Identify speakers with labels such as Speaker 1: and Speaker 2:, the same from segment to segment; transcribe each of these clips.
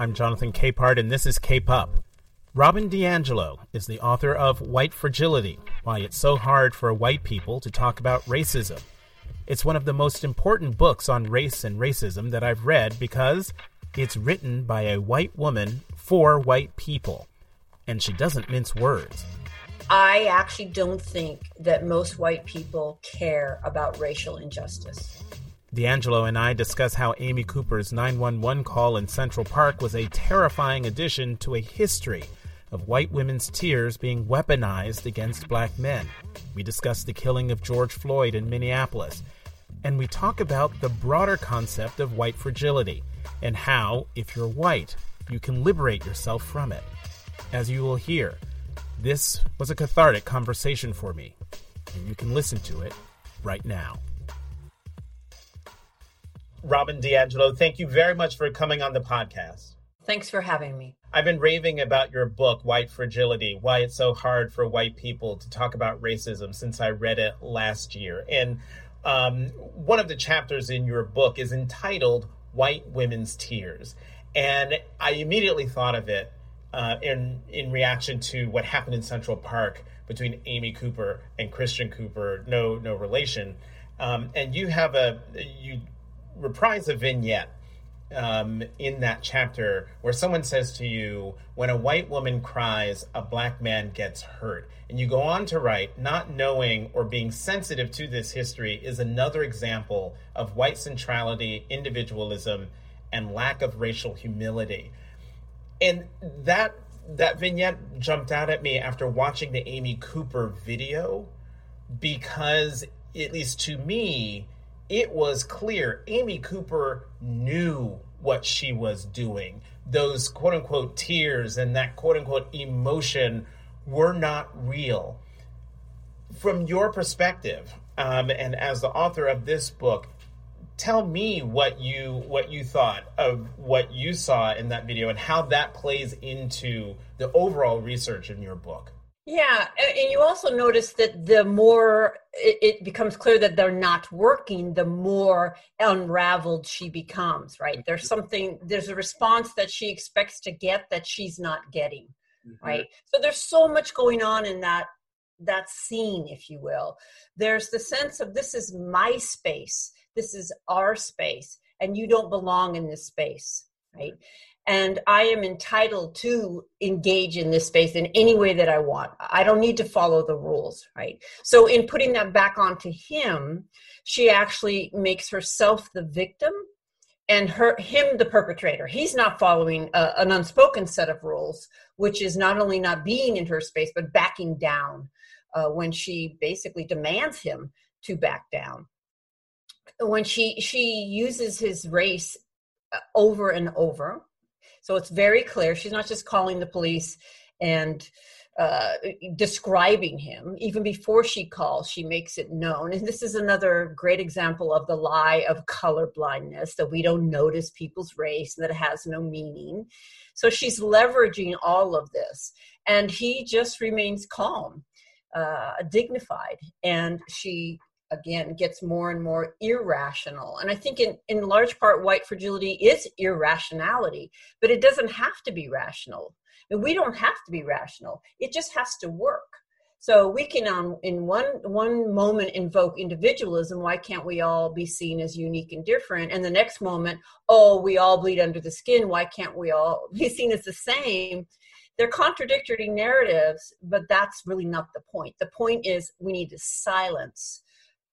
Speaker 1: I'm Jonathan Capehart, and this is Cape Up. Robin DiAngelo is the author of White Fragility Why It's So Hard for White People to Talk About Racism. It's one of the most important books on race and racism that I've read because it's written by a white woman for white people, and she doesn't mince words.
Speaker 2: I actually don't think that most white people care about racial injustice.
Speaker 1: DiAngelo and I discuss how Amy Cooper's 911 call in Central Park was a terrifying addition to a history of white women's tears being weaponized against black men. We discuss the killing of George Floyd in Minneapolis. And we talk about the broader concept of white fragility and how, if you're white, you can liberate yourself from it. As you will hear, this was a cathartic conversation for me, and you can listen to it right now. Robin DiAngelo, thank you very much for coming on the podcast.
Speaker 2: Thanks for having me.
Speaker 1: I've been raving about your book, White Fragility Why It's So Hard for White People to Talk About Racism, since I read it last year. And um, one of the chapters in your book is entitled White Women's Tears. And I immediately thought of it uh, in, in reaction to what happened in Central Park between Amy Cooper and Christian Cooper, no, no relation. Um, and you have a, you reprise a vignette um, in that chapter where someone says to you, When a white woman cries, a black man gets hurt. And you go on to write, Not knowing or being sensitive to this history is another example of white centrality, individualism, and lack of racial humility. And that that vignette jumped out at me after watching the Amy Cooper video because at least to me it was clear Amy Cooper knew what she was doing. Those quote unquote tears and that quote unquote emotion were not real. From your perspective, um, and as the author of this book, tell me what you what you thought of what you saw in that video and how that plays into the overall research in your book.
Speaker 2: Yeah, and you also notice that the more it, becomes clear that they're not working, the more unraveled she becomes, right? There's something, there's a response that she expects to get that she's not getting, mm-hmm. right? So there's so much going on in that that scene, if you will. There's the sense of this is my space, this is our space, and you don't belong in this space, right? And I am entitled to engage in this space in any way that I want. I don't need to follow the rules, right? So, in putting that back onto him, she actually makes herself the victim and her him the perpetrator. He's not following a, an unspoken set of rules, which is not only not being in her space but backing down uh, when she basically demands him to back down. When she she uses his race uh, over and over so it's very clear. She's not just calling the police and uh, describing him. Even before she calls, she makes it known. And this is another great example of the lie of color blindness that we don't notice people's race and that it has no meaning. So she's leveraging all of this. And he just remains calm, uh, dignified. And she again gets more and more irrational. And i think in, in large part white fragility is irrationality but it doesn't have to be rational. And we don't have to be rational. It just has to work. So we can um, in one one moment invoke individualism why can't we all be seen as unique and different? And the next moment oh we all bleed under the skin why can't we all be seen as the same? They're contradictory narratives but that's really not the point. The point is we need to silence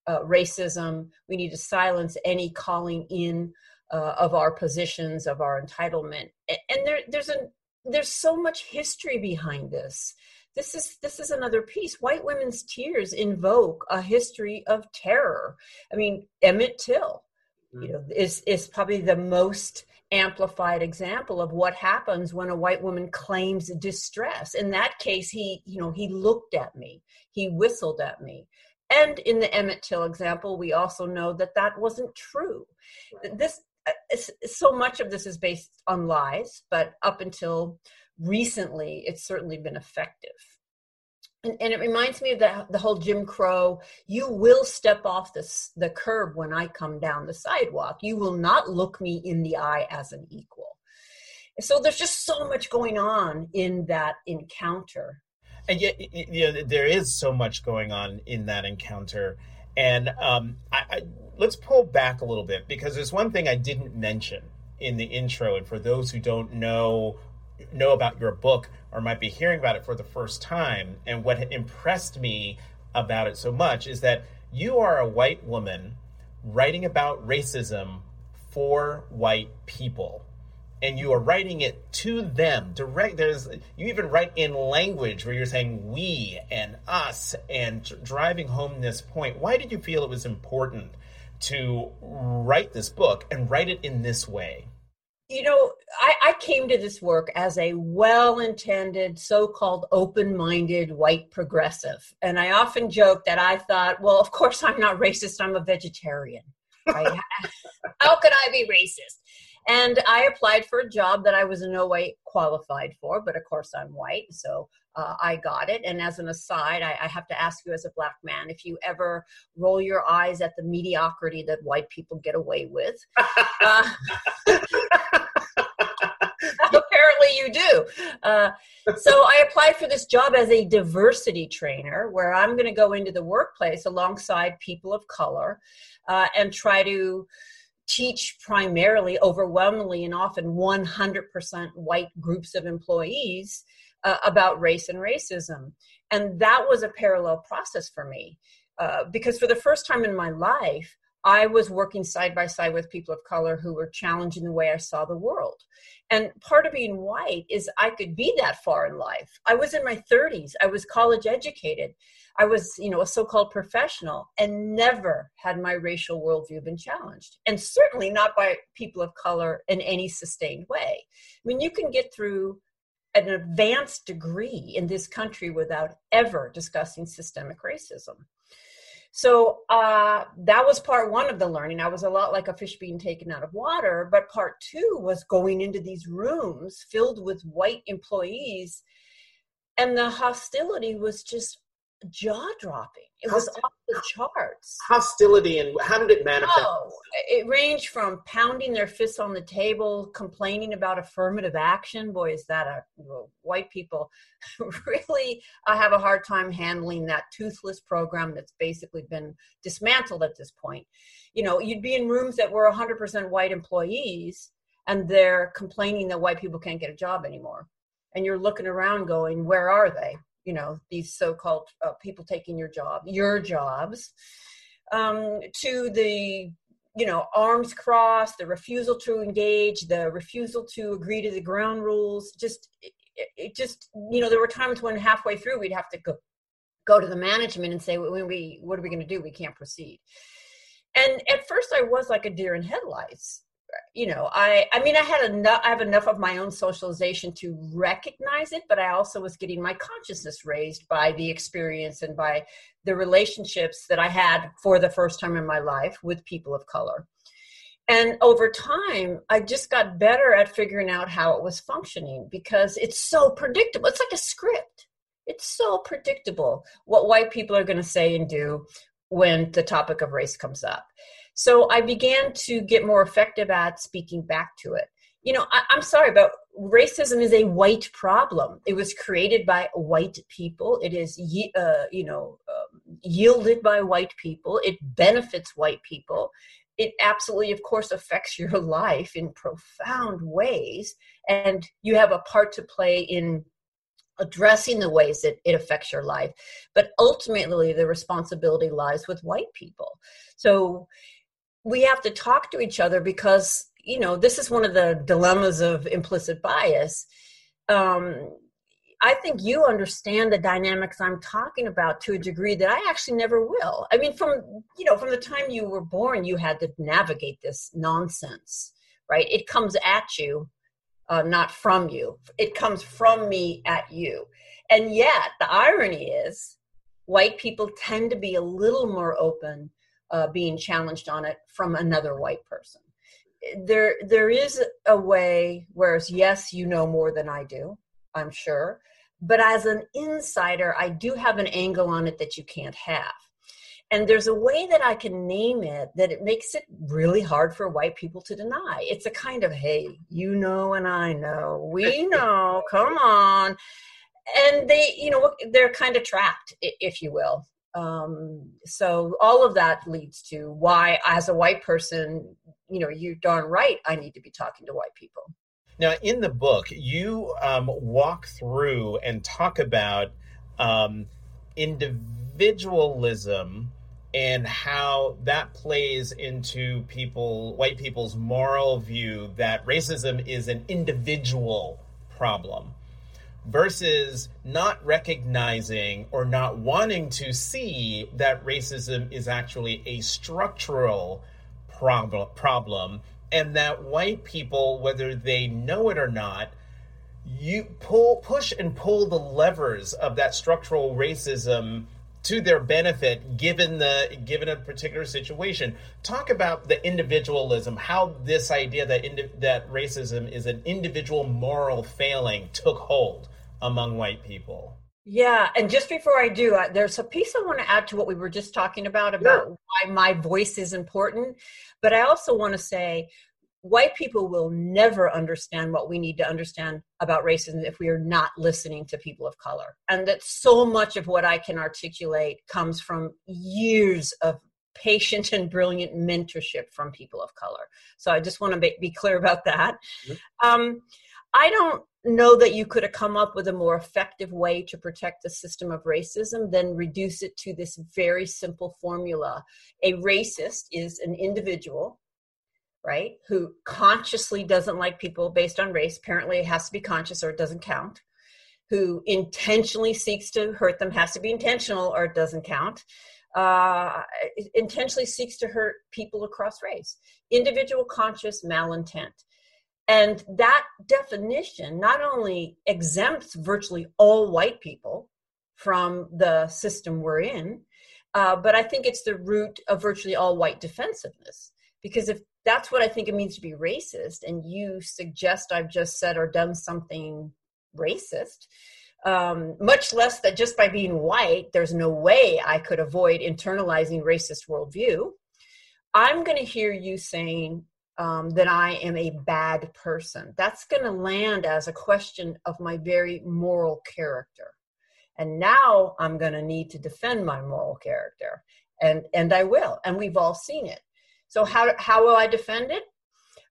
Speaker 2: uh, racism. We need to silence any calling in uh, of our positions, of our entitlement. And there, there's a there's so much history behind this. This is this is another piece. White women's tears invoke a history of terror. I mean, Emmett Till, you know, is is probably the most amplified example of what happens when a white woman claims distress. In that case, he, you know, he looked at me, he whistled at me. And in the Emmett Till example, we also know that that wasn't true. This uh, so much of this is based on lies, but up until recently, it's certainly been effective. And, and, it reminds me of the, the whole Jim Crow, you will step off this, the curb when I come down the sidewalk. You will not look me in the eye as an equal. So there's just so much going on in that encounter.
Speaker 1: And yet, you know, there is so much going on in that encounter. And um, I, I, let's pull back a little bit because there's one thing I didn't mention in the intro, and for those who don't know know about your book or might be hearing about it for the first time, and what impressed me about it so much is that you are a white woman writing about racism for white people and you are writing it to them. Direct there's you even write in language where you're saying we and us and driving home this point why did you feel it was important to write this book and write it in this way?
Speaker 2: You know I, I came to this work as a well-intended so-called open-minded white progressive. And i often joke that i thought well of course i'm not racist i'm a vegetarian. Right? How could i be racist and I applied for a job that I was in no way qualified for, but of course I'm white, so uh, I got it. And as an aside, I, I, have to ask you as a black man if you ever roll your eyes at the mediocrity that white people get away with. uh, apparently you do. Uh, so I applied for this job as a diversity trainer, where I'm going to go into the workplace alongside people of color uh, and try to teach primarily, overwhelmingly, and often 100% white groups of employees uh, about race and racism. And that was a parallel process for me uh, because for the first time in my life, I was working side by side with people of color who were challenging the way I saw the world. And part of being white is I could be that far in life. I was in my 30s, I was college educated. I was, you know, a so-called professional and never had my racial worldview been challenged. And certainly not by people of color in any sustained way. I mean, you can get through an advanced degree in this country without ever discussing systemic racism. So uh, that was part one of the learning. I was a lot like a fish being taken out of water. But part two was going into these rooms filled with white employees, and the hostility was just jaw dropping. It was off the charts.
Speaker 1: Hostility and how did it manifest? Oh,
Speaker 2: it ranged from pounding their fists on the table, complaining about affirmative action. Boy, is that a well, white people really I have a hard time handling that toothless program that's basically been dismantled at this point. You know, you'd be in rooms that were 100% white employees, and they're complaining that white people can't get a job anymore. And you're looking around, going, "Where are they?" You know these so-called uh, people taking your job your jobs um, to the you know arms crossed the refusal to engage the refusal to agree to the ground rules just it, it just you know there were times when halfway through we'd have to go go to the management and say when we what are we going to do? We can't proceed. And at first i was like a deer in headlights you know i i mean i had enough i have enough of my own socialization to recognize it but i also was getting my consciousness raised by the experience and by the relationships that i had for the first time in my life with people of color. And over time i just got better at figuring out how it was functioning because it's so predictable. It's like a script. It's so predictable what white people are going to say and do when the topic of race comes up so I began to get more effective at speaking back to it. You know, I, am sorry, but racism is a white problem. It was created by white people. It is, uh, you know, um, yielded by white people. It benefits white people. It absolutely, of course, affects your life in profound ways. And you have a part to play in addressing the ways that it affects your life. But ultimately, the responsibility lies with white people. So we have to talk to each other because you know this is one of the dilemmas of implicit bias. Um, i think you understand the dynamics i'm talking about to a degree that i actually never will. I mean from you know from the time you were born you had to navigate this nonsense right? It comes at you uh, not from you. It comes from me at you. And yet the irony is white people tend to be a little more open uh, being challenged on it from another white person. There, there is a way. Whereas, yes, you know more than I do, I'm sure, but as an insider, I do have an angle on it that you can't have. And there's a way that I can name it that it makes it really hard for white people to deny. It's a kind of, hey, you know, and I know, we know, come on. And they, you know, they're kind of trapped, if you will. Um, so all of that leads to why, as a white person, you know, you're darn right, I need to be talking to white people.
Speaker 1: Now, in the book, you um, walk through and talk about um, individualism and how that plays into people, white people's moral view that racism is an individual problem versus not recognizing or not wanting to see that racism is actually a structural problem, problem and that white people whether they know it or not you pull push and pull the levers of that structural racism to their benefit given the given a particular situation. Talk about the individualism how this idea that indi- that racism is an individual moral failing took hold among white people
Speaker 2: yeah and just before i do uh, there's a piece i want to add to what we were just talking about about sure. why my voice is important but i also want to say white people will never understand what we need to understand about racism if we are not listening to people of color. And that so much of what I can articulate comes from years of patient and brilliant mentorship from people of color. So I just want to be clear about that. Mm-hmm. Um, I don't know that you could have come up with a more effective way to protect the system of racism than reduce it to this very simple formula. A racist is an individual right? Who consciously doesn't like people based on race. Apparently, it has to be conscious or it doesn't count. Who intentionally seeks to hurt them has to be intentional or it doesn't count. Uh, intentionally seeks to hurt people across race. Individual conscious malintent. And that definition not only exempts virtually all white people from the system we're in, uh, but I think it's the root of virtually all white defensiveness. Because if that's what I think it means to be racist. And you suggest I've just said or done something racist. Um, much less that just by being white, there's no way I could avoid internalizing racist worldview. I'm going to hear you saying um, that I am a bad person. That's going to land as a question of my very moral character. And now I'm going to need to defend my moral character. And, and I will. And we've all seen it. So how how will I defend it?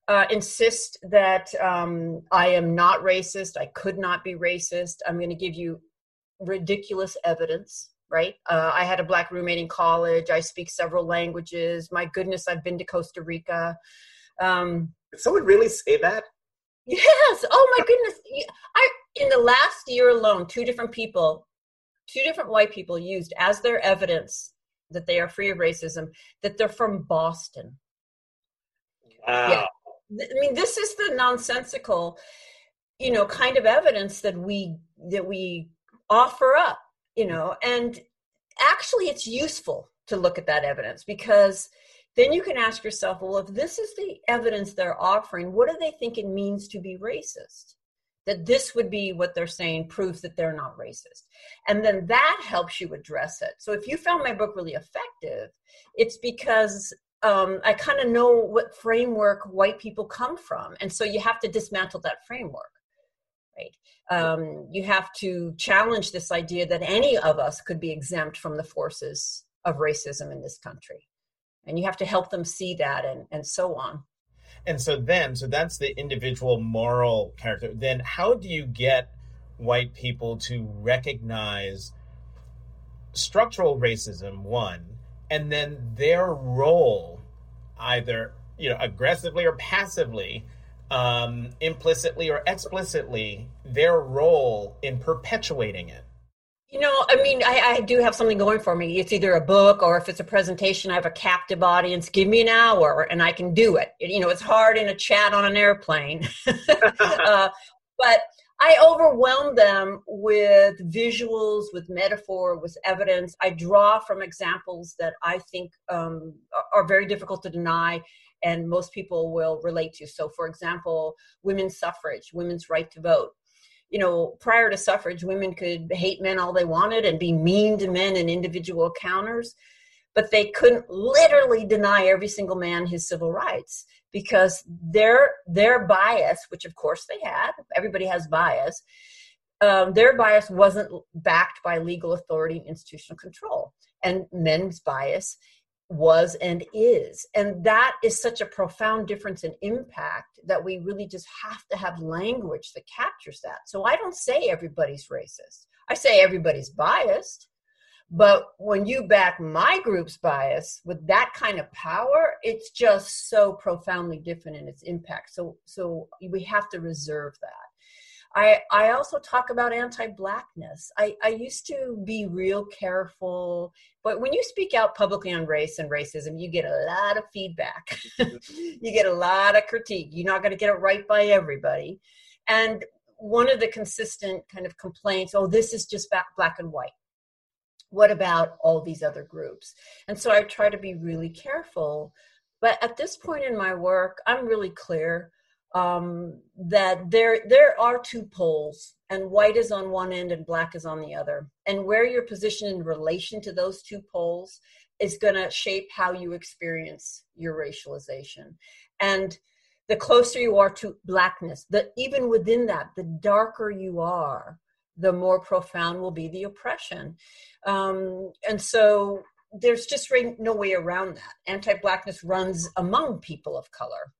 Speaker 2: Uh, insist that um, I am not racist. I could not be racist. I'm going to give you ridiculous evidence. Right? Uh, I had a black roommate in college. I speak several languages. My goodness, I've been to Costa Rica. Um,
Speaker 1: Did someone really say that?
Speaker 2: Yes. Oh my goodness. I in the last year alone, two different people, two different white people used as their evidence that they are free of racism, that they're from Boston.
Speaker 1: Wow.
Speaker 2: Yeah. I mean, this is the nonsensical, you know, kind of evidence that we that we offer up, you know, and actually it's useful to look at that evidence because then you can ask yourself, well, if this is the evidence they're offering, what do they think it means to be racist? that this would be what they're saying proves that they're not racist. And then that helps you address it. So if you found my book really effective, it's because um, I kind of know what framework white people come from. And so you have to dismantle that framework. Right. Um, you have to challenge this idea that any of us could be exempt from the forces of racism in this country. And you have to help them see that and, and so on.
Speaker 1: And so then, so that's the individual moral character. Then how do you get white people to recognize structural racism, one, and then their role, either you know aggressively or passively, um, implicitly or explicitly, their role in perpetuating it.
Speaker 2: You know, I mean, I, I, do have something going for me. It's either a book or if it's a presentation, I have a captive audience. Give me an hour and I can do it. You know, it's hard in a chat on an airplane. uh, but I overwhelm them with visuals, with metaphor, with evidence. I draw from examples that I think um, are very difficult to deny and most people will relate to. So, for example, women's suffrage, women's right to vote you know, prior to suffrage, women could hate men all they wanted and be mean to men in individual encounters. but they couldn't literally deny every single man his civil rights because their their bias, which of course they had, everybody has bias, um, their bias wasn't backed by legal authority and institutional control, and men's bias was and is. And that is such a profound difference in impact that we really just have to have language that captures that. So I don't say everybody's racist. I say everybody's biased. But when you back my group's bias with that kind of power, it's just so profoundly different in its impact. So so we have to reserve that. I, I also talk about anti-blackness. I, I used to be real careful, but when you speak out publicly on race and racism, you get a lot of feedback. you get a lot of critique. You're not going to get it right by everybody. And one of the consistent kind of complaints, oh, this is just black and white. What about all these other groups? And so I try to be really careful. But at this point in my work, I'm really clear um, that there there are two poles and white is on one end and black is on the other. And where you're positioned in relation to those two poles is going to shape how you experience your racialization. And the closer you are to blackness that even within that the darker you are the more profound will be the oppression. Um, and so there's just no way around that. Anti-blackness runs among people of color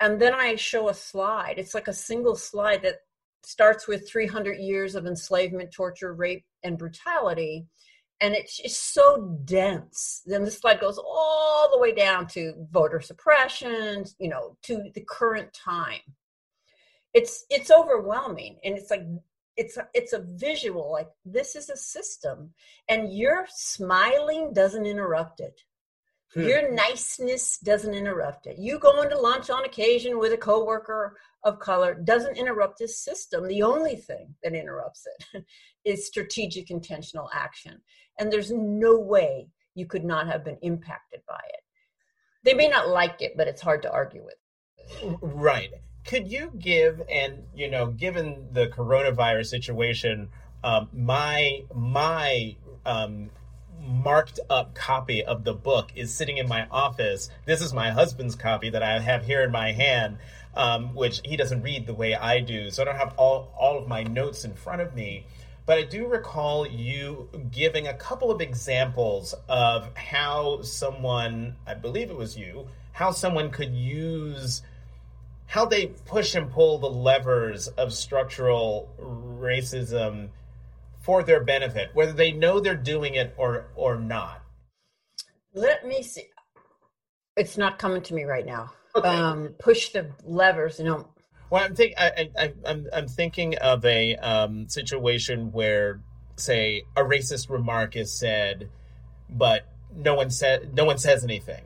Speaker 2: and then I show a slide. It's like a single slide that starts with 300 years of enslavement, torture, rape, and brutality. And it's just so dense. Then the slide goes all the way down to voter suppression, you know, to the current time. It's it's overwhelming, and it's like it's a, it's a visual. Like this is a system, and your smiling doesn't interrupt it. Hmm. Your niceness doesn't interrupt it. You going to lunch on occasion with a coworker of color doesn't interrupt this system. The only thing that interrupts it is strategic intentional action. And there's no way you could not have been impacted by it. They may not like it, but it's hard to argue with.
Speaker 1: Right. Could you give and you know, given the coronavirus situation, um, my my um, marked up copy of the book is sitting in my office. This is my husband's copy that I have here in my hand, um, which he doesn't read the way I do. So I don't have all, all of my notes in front of me. But I do recall you giving a couple of examples of how someone, I believe it was you, how someone could use how they push and pull the levers of structural racism for their benefit, whether they know they're doing it or or not?
Speaker 2: Let me see. It's not coming to me right now. Okay. Um, push the levers, you know.
Speaker 1: Well, I'm think I, I, I'm I'm thinking of a um, situation where, say, a racist remark is said, but no one said no one says anything.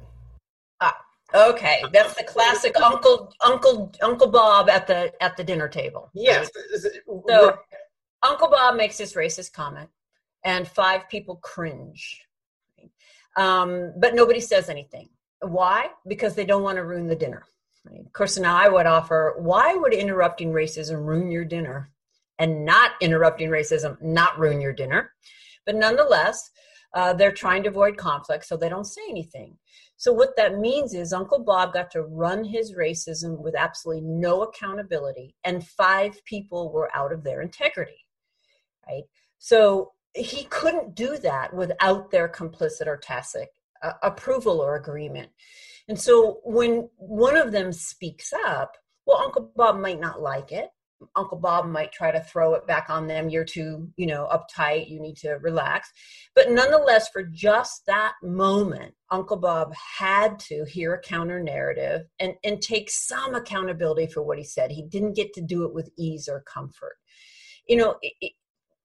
Speaker 2: Ah, okay, that's the classic Uncle Uncle Uncle Bob at the at the dinner table.
Speaker 1: Yes.
Speaker 2: So Uncle Bob makes this racist comment, and five people cringe. Um, but nobody says anything. Why? Because they don't want to ruin the dinner. Of course, now I would offer why would interrupting racism ruin your dinner? And not interrupting racism not ruin your dinner. But nonetheless, uh, they're trying to avoid conflict, so they don't say anything. So, what that means is Uncle Bob got to run his racism with absolutely no accountability, and five people were out of their integrity right? So he couldn't do that without their complicit or tacit uh, approval or agreement. And so when one of them speaks up, well, Uncle Bob might not like it. Uncle Bob might try to throw it back on them. You're too, you know, uptight. You need to relax. But nonetheless, for just that moment, Uncle Bob had to hear a counter narrative and, and take some accountability for what he said. He didn't get to do it with ease or comfort. You know, it,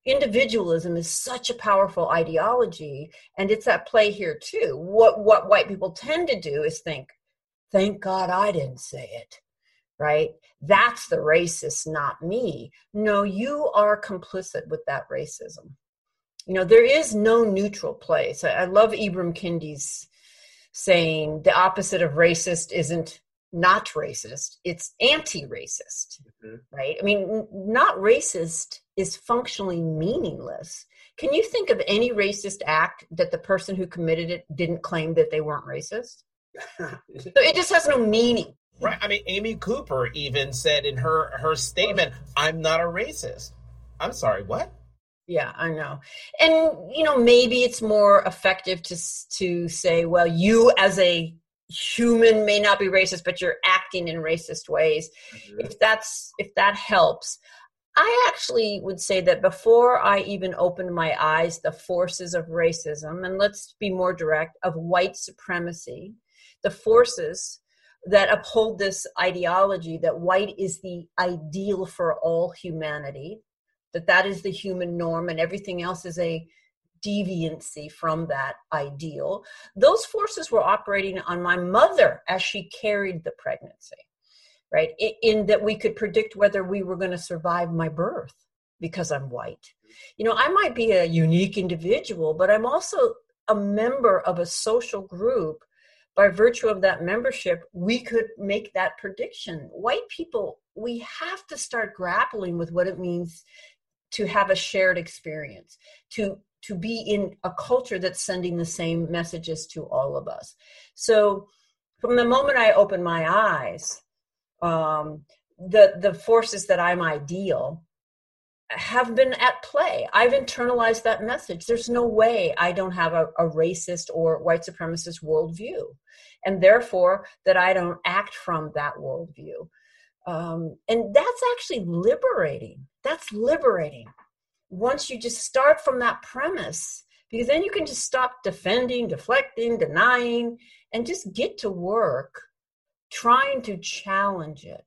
Speaker 2: individualism is such a powerful ideology and it's at play here too. What what white people tend to do is think thank god i didn't say it right? That's the racist not me. No you are complicit with that racism. You know there is no neutral place. I, I love ibram kendi's saying the opposite of racist isn't not racist it's anti-racist mm-hmm. right? I mean not racist is functionally meaningless. Can you think of any racist act that the person who committed it didn't claim that they weren't racist? so it just has no meaning.
Speaker 1: Right. I mean, Amy Cooper even said in her her statement, "I'm not a racist." I'm sorry. What?
Speaker 2: Yeah, I know. And you know, maybe it's more effective to to say, well, you as a human may not be racist, but you're acting in racist ways. Mm-hmm. If that's if that helps. I actually would say that before I even opened my eyes, the forces of racism, and let's be more direct, of white supremacy, the forces that uphold this ideology that white is the ideal for all humanity, that that is the human norm and everything else is a deviancy from that ideal. Those forces were operating on my mother as she carried the pregnancy, right? In, that we could predict whether we were going to survive my birth because I'm white. You know, I might be a unique individual, but I'm also a member of a social group by virtue of that membership, we could make that prediction. White people, we have to start grappling with what it means to have a shared experience, to to be in a culture that's sending the same messages to all of us. So, from the moment I open my eyes, um, the the forces that I'm ideal have been at play. I've internalized that message. There's no way I don't have a, a, racist or white supremacist worldview, and therefore that I don't act from that worldview. Um, and that's actually liberating. That's liberating. Once you just start from that premise, because then you can just stop defending, deflecting, denying, and just get to work trying to challenge it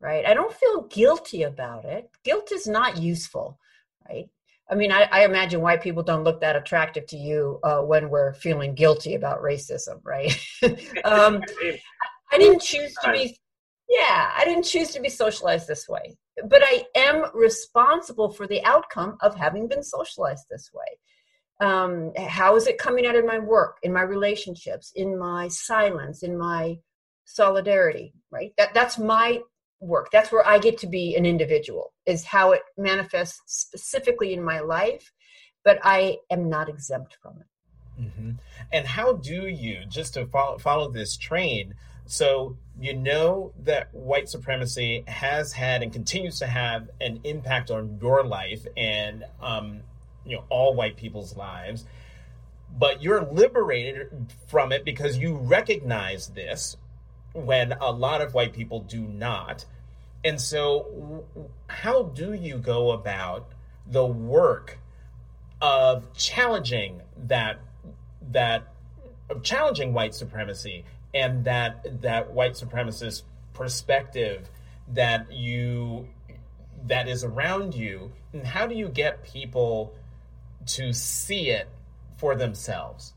Speaker 2: right? I don't feel guilty about it. Guilt is not useful, right? I mean, I, I imagine white people don't look that attractive to you uh, when we're feeling guilty about racism, right? um, I didn't choose to be, yeah, I didn't choose to be socialized this way, but I am responsible for the outcome of having been socialized this way. Um, how is it coming out in my work, in my relationships, in my silence, in my solidarity, right? That that's my work that's where i get to be an individual is how it manifests specifically in my life but i am not exempt from it
Speaker 1: mm-hmm. and how do you just to follow, follow this train so you know that white supremacy has had and continues to have an impact on your life and um, you know all white people's lives but you're liberated from it because you recognize this when a lot of white people do not. And so, how do you go about the work of challenging that that of challenging white supremacy and that that white supremacist perspective that you that is around you and how do you get people to see it for themselves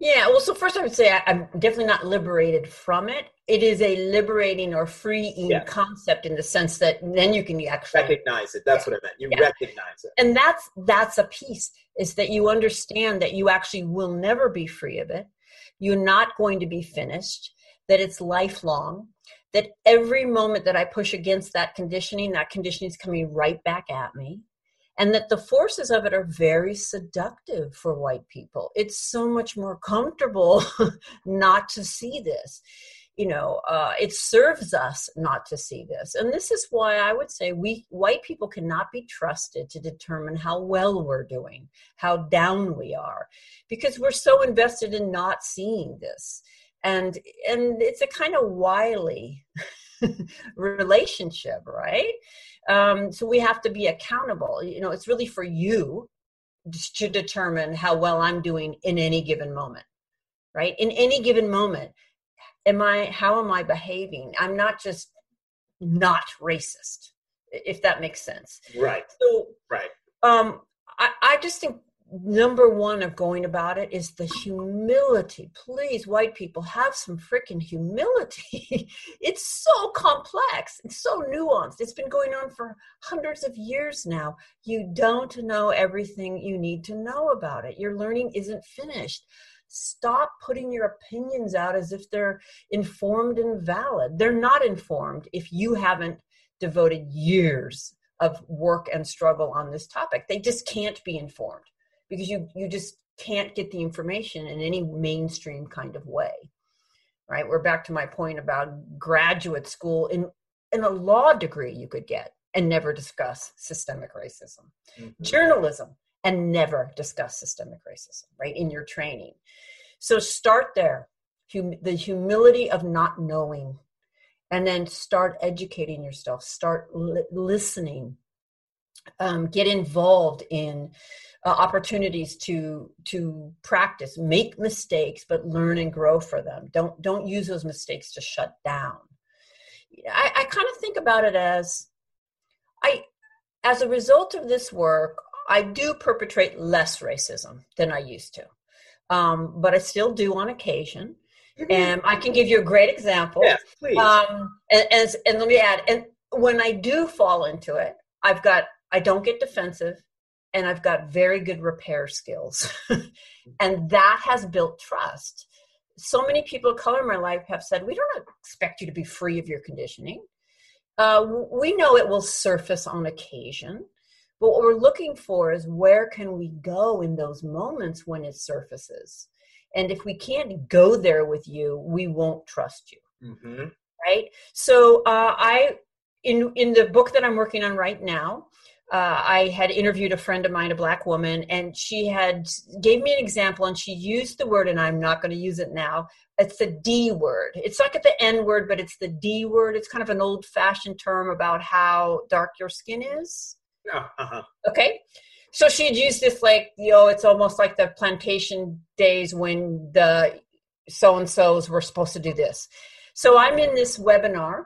Speaker 2: yeah, well, so first I would say I, am definitely not liberated from it. It is a liberating or freeing yeah. concept in the sense that then you can actually
Speaker 3: recognize it. That's yeah. what I meant. You yeah. recognize it,
Speaker 2: and that's that's a piece is that you understand that you actually will never be free of it. You're not going to be finished. That it's lifelong. That every moment that I push against that conditioning, that conditioning is coming right back at me and that the forces of it are very seductive for white people. It's so much more comfortable not to see this. You know, uh, it serves us not to see this. And this is why I would say we white people cannot be trusted to determine how well we're doing, how down we are, because we're so invested in not seeing this. And and it's a kind of wily relationship, right? Um, so we have to be accountable. You know, it's really for you to determine how well I'm doing in any given moment, right? In any given moment, am I, how am I behaving? I'm not just not racist, if that makes sense.
Speaker 3: Right.
Speaker 2: So,
Speaker 3: right.
Speaker 2: Um, I, I just think number one of going about it is the humility. Please, white people, have some freaking humility. it's so complex, it's so nuanced. It's been going on for hundreds of years now. You don't know everything you need to know about it. Your learning isn't finished. Stop putting your opinions out as if they're informed and valid. They're not informed if you haven't devoted years of work and struggle on this topic. They just can't be informed because you you just can't get the information in any mainstream kind of way. Right? We're back to my point about graduate school in in a law degree you could get and never discuss systemic racism. Mm-hmm. Journalism and never discuss systemic racism, right? In your training. So start there. Hum- the humility of not knowing and then start educating yourself start li- listening um, get involved in uh, opportunities to to practice make mistakes but learn and grow for them don't don't use those mistakes to shut down i, I kind of think about it as i as a result of this work i do perpetrate less racism than i used to um, but i still do on occasion Mm-hmm. And I can give you a great example.
Speaker 3: Yes, please.
Speaker 2: Um, and, and, and let me add, and when I do fall into it, I've got, I don't get defensive and I've got very good repair skills. and that has built trust. So many people of color in my life have said, we don't expect you to be free of your conditioning. Uh, we know it will surface on occasion. But what we're looking for is where can we go in those moments when it surfaces? and if we can't go there with you we won't trust you mm-hmm. right so uh, i in in the book that i'm working on right now uh, i had interviewed a friend of mine a black woman and she had gave me an example and she used the word and i'm not going to use it now. It's the d word. It's like at the n word but it's the d word. It's kind of an old fashioned term about how dark your skin is. Uh-huh. okay? So she had used this like you know it's almost like the plantation days when the so and so's were supposed to do this. So i'm in this webinar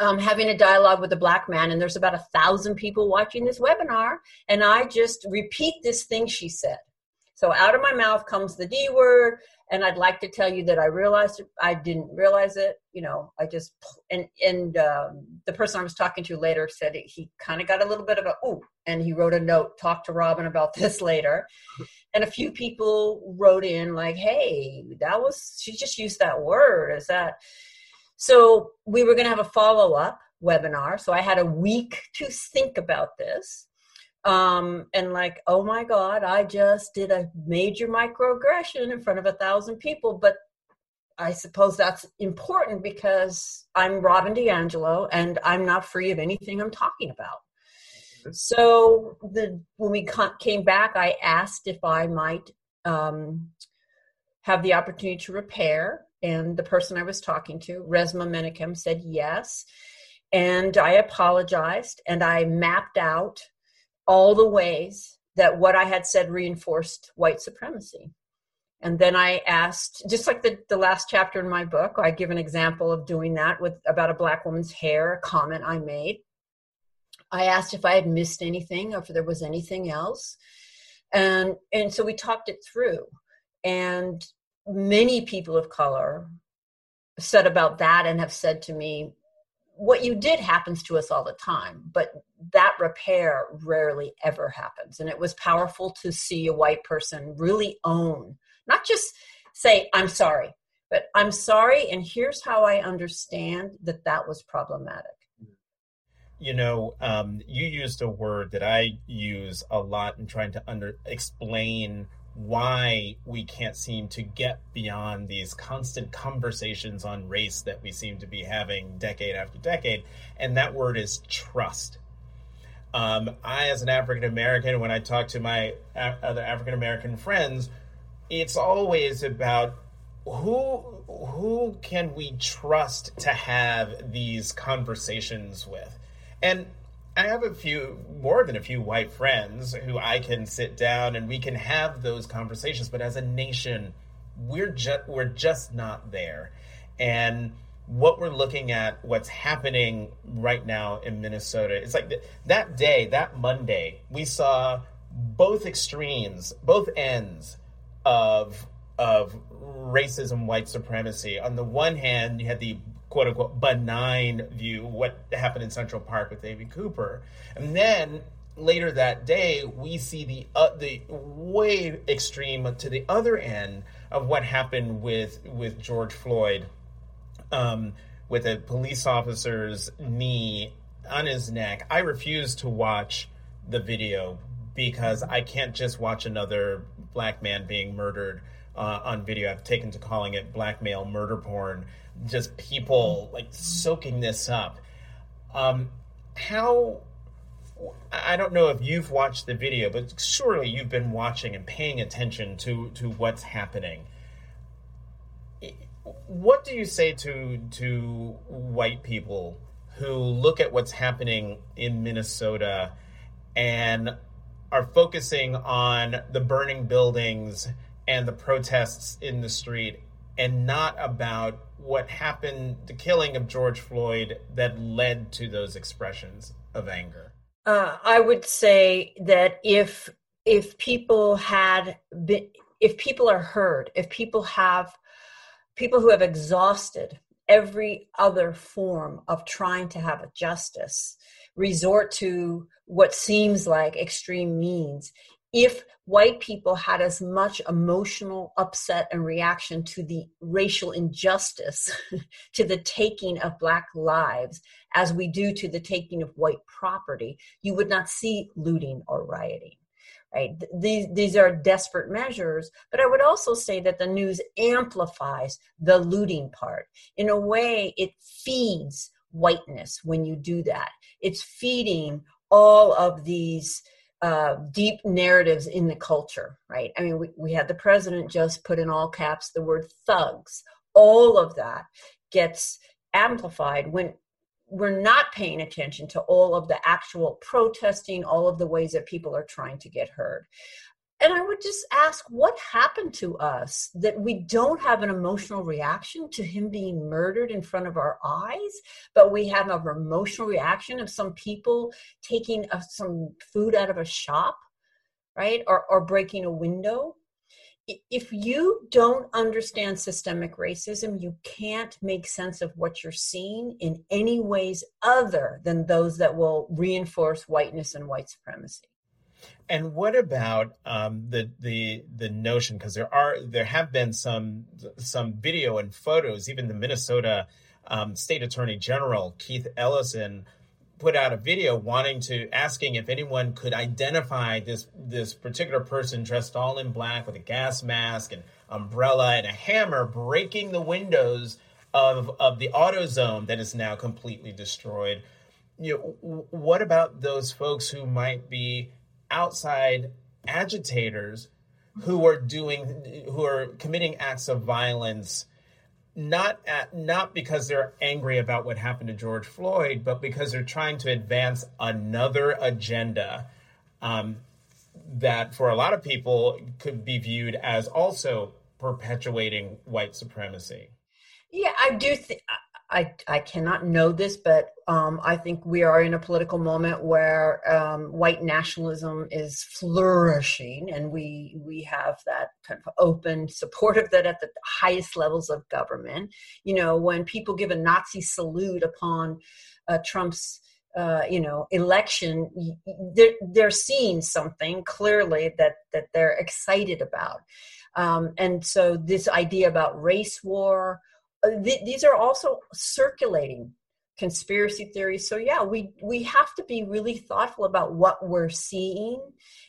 Speaker 2: um, having a dialogue with a black man and there's about a thousand people watching this webinar and i just repeat this thing she said so out of my mouth comes the d word and I'd like to tell you that I realized it. I didn't realize it. You know, I just and and um, the person I was talking to later said he kind of got a little bit of a ooh, and he wrote a note, talk to Robin about this later. And a few people wrote in like, "Hey, that was she just used that word. Is that?" So we were going to have a follow up webinar. So I had a week to think about this. Um and like oh my god i just did a major microaggression in front of a thousand people. But i suppose that's important because i'm robin diangelo and i'm not free of anything i'm talking about. So the when we came back i asked if i might um have the opportunity to repair and the person i was talking to resmaa menakem said yes and i apologized and i mapped out all the ways that what I had said reinforced white supremacy. And then I asked, just like the, the last chapter in my book, I give an example of doing that with about a black woman's hair, a comment I made. I asked if I had missed anything or if there was anything else. And and so we talked it through. And many people of color said about that and have said to me, what you did happens to us all the time, but that repair rarely ever happens. And it was powerful to see a white person really own, not just say, I'm sorry, but I'm sorry, and here's how I understand that that was problematic.
Speaker 1: You know, um, you used a word that I use a lot in trying to under explain why we can't seem to get beyond these constant conversations on race that we seem to be having decade after decade. And that word is trust. Um, I, as an African American, when I talk to my other African American friends, it's always about who who can we trust to have these conversations with, and I have a few, more than a few white friends who I can sit down and we can have those conversations. But as a nation, we're just we're just not there. And what we're looking at, what's happening right now in Minnesota, it's like th- that day, that Monday, we saw both extremes, both ends of of racism, white supremacy. On the one hand, you had the quote unquote benign view what happened in Central Park with David Cooper, and then later that day we see the uh, the way extreme to the other end of what happened with with George Floyd, um, with a police officer's knee on his neck. I refuse to watch the video because I can't just watch another black man being murdered uh, on video. I've taken to calling it blackmail murder porn. Just people like soaking this up. Um, how I don't know if you've watched the video, but surely you've been watching and paying attention to to what's happening. What do you say to to white people who look at what's happening in Minnesota and are focusing on the burning buildings and the protests in the street and not about what happened, the killing of George Floyd that led to those expressions of anger?
Speaker 2: Uh, I would say that if if people had been, if people are heard, if people have people who have exhausted every other form of trying to have a justice resort to what seems like extreme means if white people had as much emotional upset and reaction to the racial injustice to the taking of black lives as we do to the taking of white property you would not see looting or rioting right? These these are desperate measures but i would also say that the news amplifies the looting part. In a way it feeds whiteness when you do that. It's feeding all of these uh, deep narratives in the culture right i mean we, we had the president just put in all caps the word thugs all of that gets amplified when we're not paying attention to all of the actual protesting, all of the ways that people are trying to get heard. And I would just ask, what happened to us that we don't have an emotional reaction to him being murdered in front of our eyes, but we have an emotional reaction of some people taking a, some food out of a shop, right? Or, or breaking a window if you don't understand systemic racism, you can't make sense of what you're seeing in any ways other than those that will reinforce whiteness and white supremacy.
Speaker 1: And what about um, the the the notion? Because there are there have been some some video and photos. Even the Minnesota um, State Attorney General Keith Ellison put out a video wanting to asking if anyone could identify this this particular person dressed all in black with a gas mask and umbrella and a hammer breaking the windows of of the AutoZone that is now completely destroyed. You know, what about those folks who might be outside agitators who are doing who are committing acts of violence not at not because they're angry about what happened to George Floyd, but because they're trying to advance another agenda um, that, for a lot of people, could be viewed as also perpetuating white supremacy.
Speaker 2: Yeah, I do think I, I cannot know this, but um, I think we are in a political moment where um, white nationalism is flourishing, and we we have that kind of open support of that at the highest levels of government. You know, when people give a Nazi salute upon uh, Trump's uh, you know election, they're they're seeing something clearly that that they're excited about, um, and so this idea about race war th- these are also circulating conspiracy theories. So yeah we we have to be really thoughtful about what we're seeing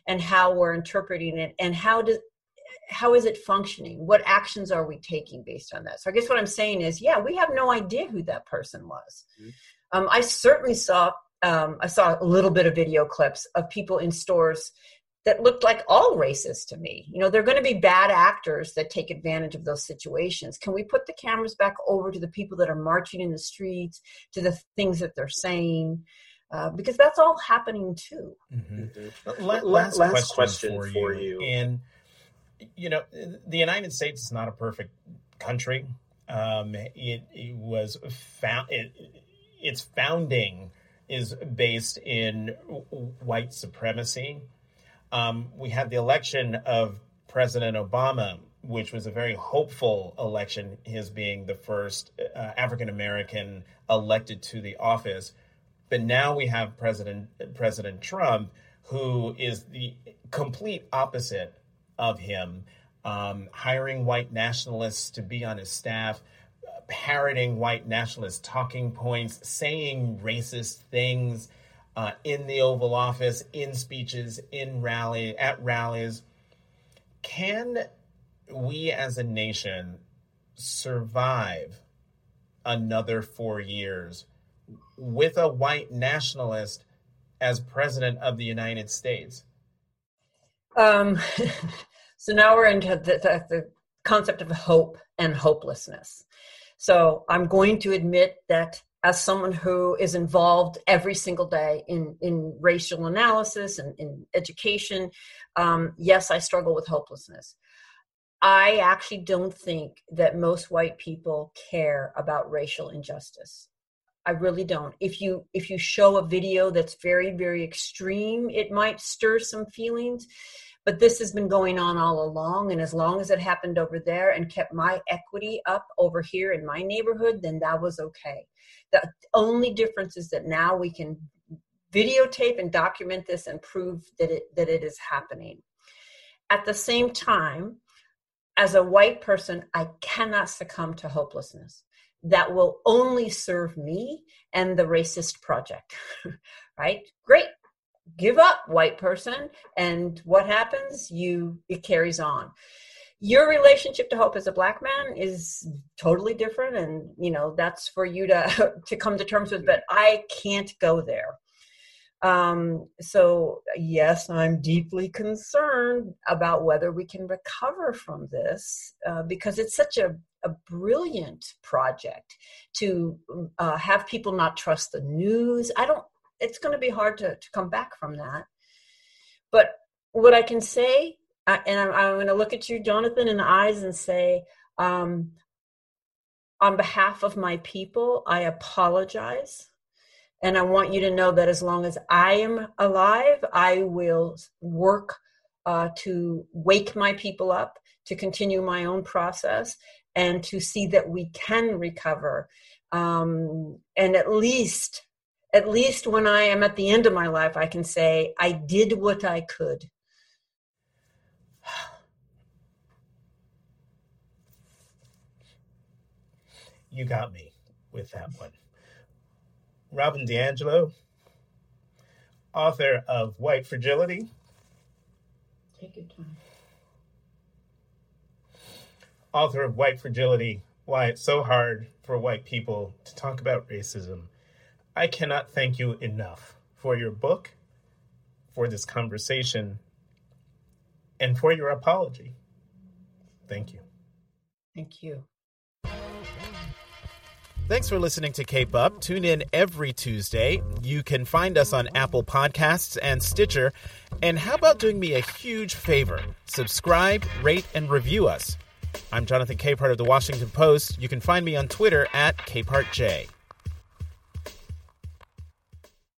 Speaker 2: and how we're interpreting it and how does how is it functioning? What actions are we taking based on that? So i guess what i'm saying is yeah we have no idea who that person was. Mm-hmm. um, i certainly saw um, i saw a little bit of video clips of people in stores that looked like all races to me. You know, they're going to be bad actors that take advantage of those situations. Can we put the cameras back over to the people that are marching in the streets, to the things that they're saying? Uh, because that's all happening too.
Speaker 1: Mm-hmm. mm-hmm. Last, last, last, question, question for, you. you. And, you know, the United States is not a perfect country. Um, it, it, was found, it, its founding is based in white supremacy um, we had the election of President Obama, which was a very hopeful election, his being the first uh, African American elected to the office. But now we have President President Trump, who is the complete opposite of him, um, hiring white nationalists to be on his staff, parroting white nationalist talking points, saying racist things uh, in the Oval Office, in speeches, in rally at rallies. Can we as a nation survive another four years with a white nationalist as president of the United States?
Speaker 2: Um, so now we're into the, the, the concept of hope and hopelessness. So I'm going to admit that as someone who is involved every single day in, in racial analysis and in education, um, yes, I struggle with hopelessness. I actually don't think that most white people care about racial injustice. I really don't. If you if you show a video that's very very extreme, it might stir some feelings, but this has been going on all along and as long as it happened over there and kept my equity up over here in my neighborhood, then that was okay. The only difference is that now we can videotape and document this and prove that it that it is happening. At the same time, as a white person, I cannot succumb to hopelessness. That will only serve me and the racist project, right? Great. Give up, white person. And what happens? You, it carries on. Your relationship to hope as a black man is totally different. And, you know, that's for you to, to come to terms with, but I can't go there. Um, so, yes, I'm deeply concerned about whether we can recover from this uh, because it's such a, a brilliant project to uh, have people not trust the news. I don't, it's going to be hard to, to come back from that. But what I can say, and I'm, I'm going to look at you, Jonathan, in the eyes and say, um, on behalf of my people, I apologize and I want you to know that as long as I am alive, I will work uh, to wake my people up, to continue my own process, and to see that we can recover. Um, and at least, at least when I am at the end of my life, I can say, I did what I could.
Speaker 1: You got me with that one. Robin DiAngelo, author of White Fragility.
Speaker 2: Take your time.
Speaker 1: Author of White Fragility Why It's So Hard for White People to Talk About Racism. I cannot thank you enough for your book, for this conversation, and for your apology. Thank you.
Speaker 2: Thank you.
Speaker 1: Thanks for listening to Cape Up. Tune in every Tuesday. You can find us on Apple Podcasts and Stitcher. And how about doing me a huge favor? Subscribe, rate, and review us. I'm Jonathan Capehart of the Washington Post. You can find me on Twitter at CapehartJ.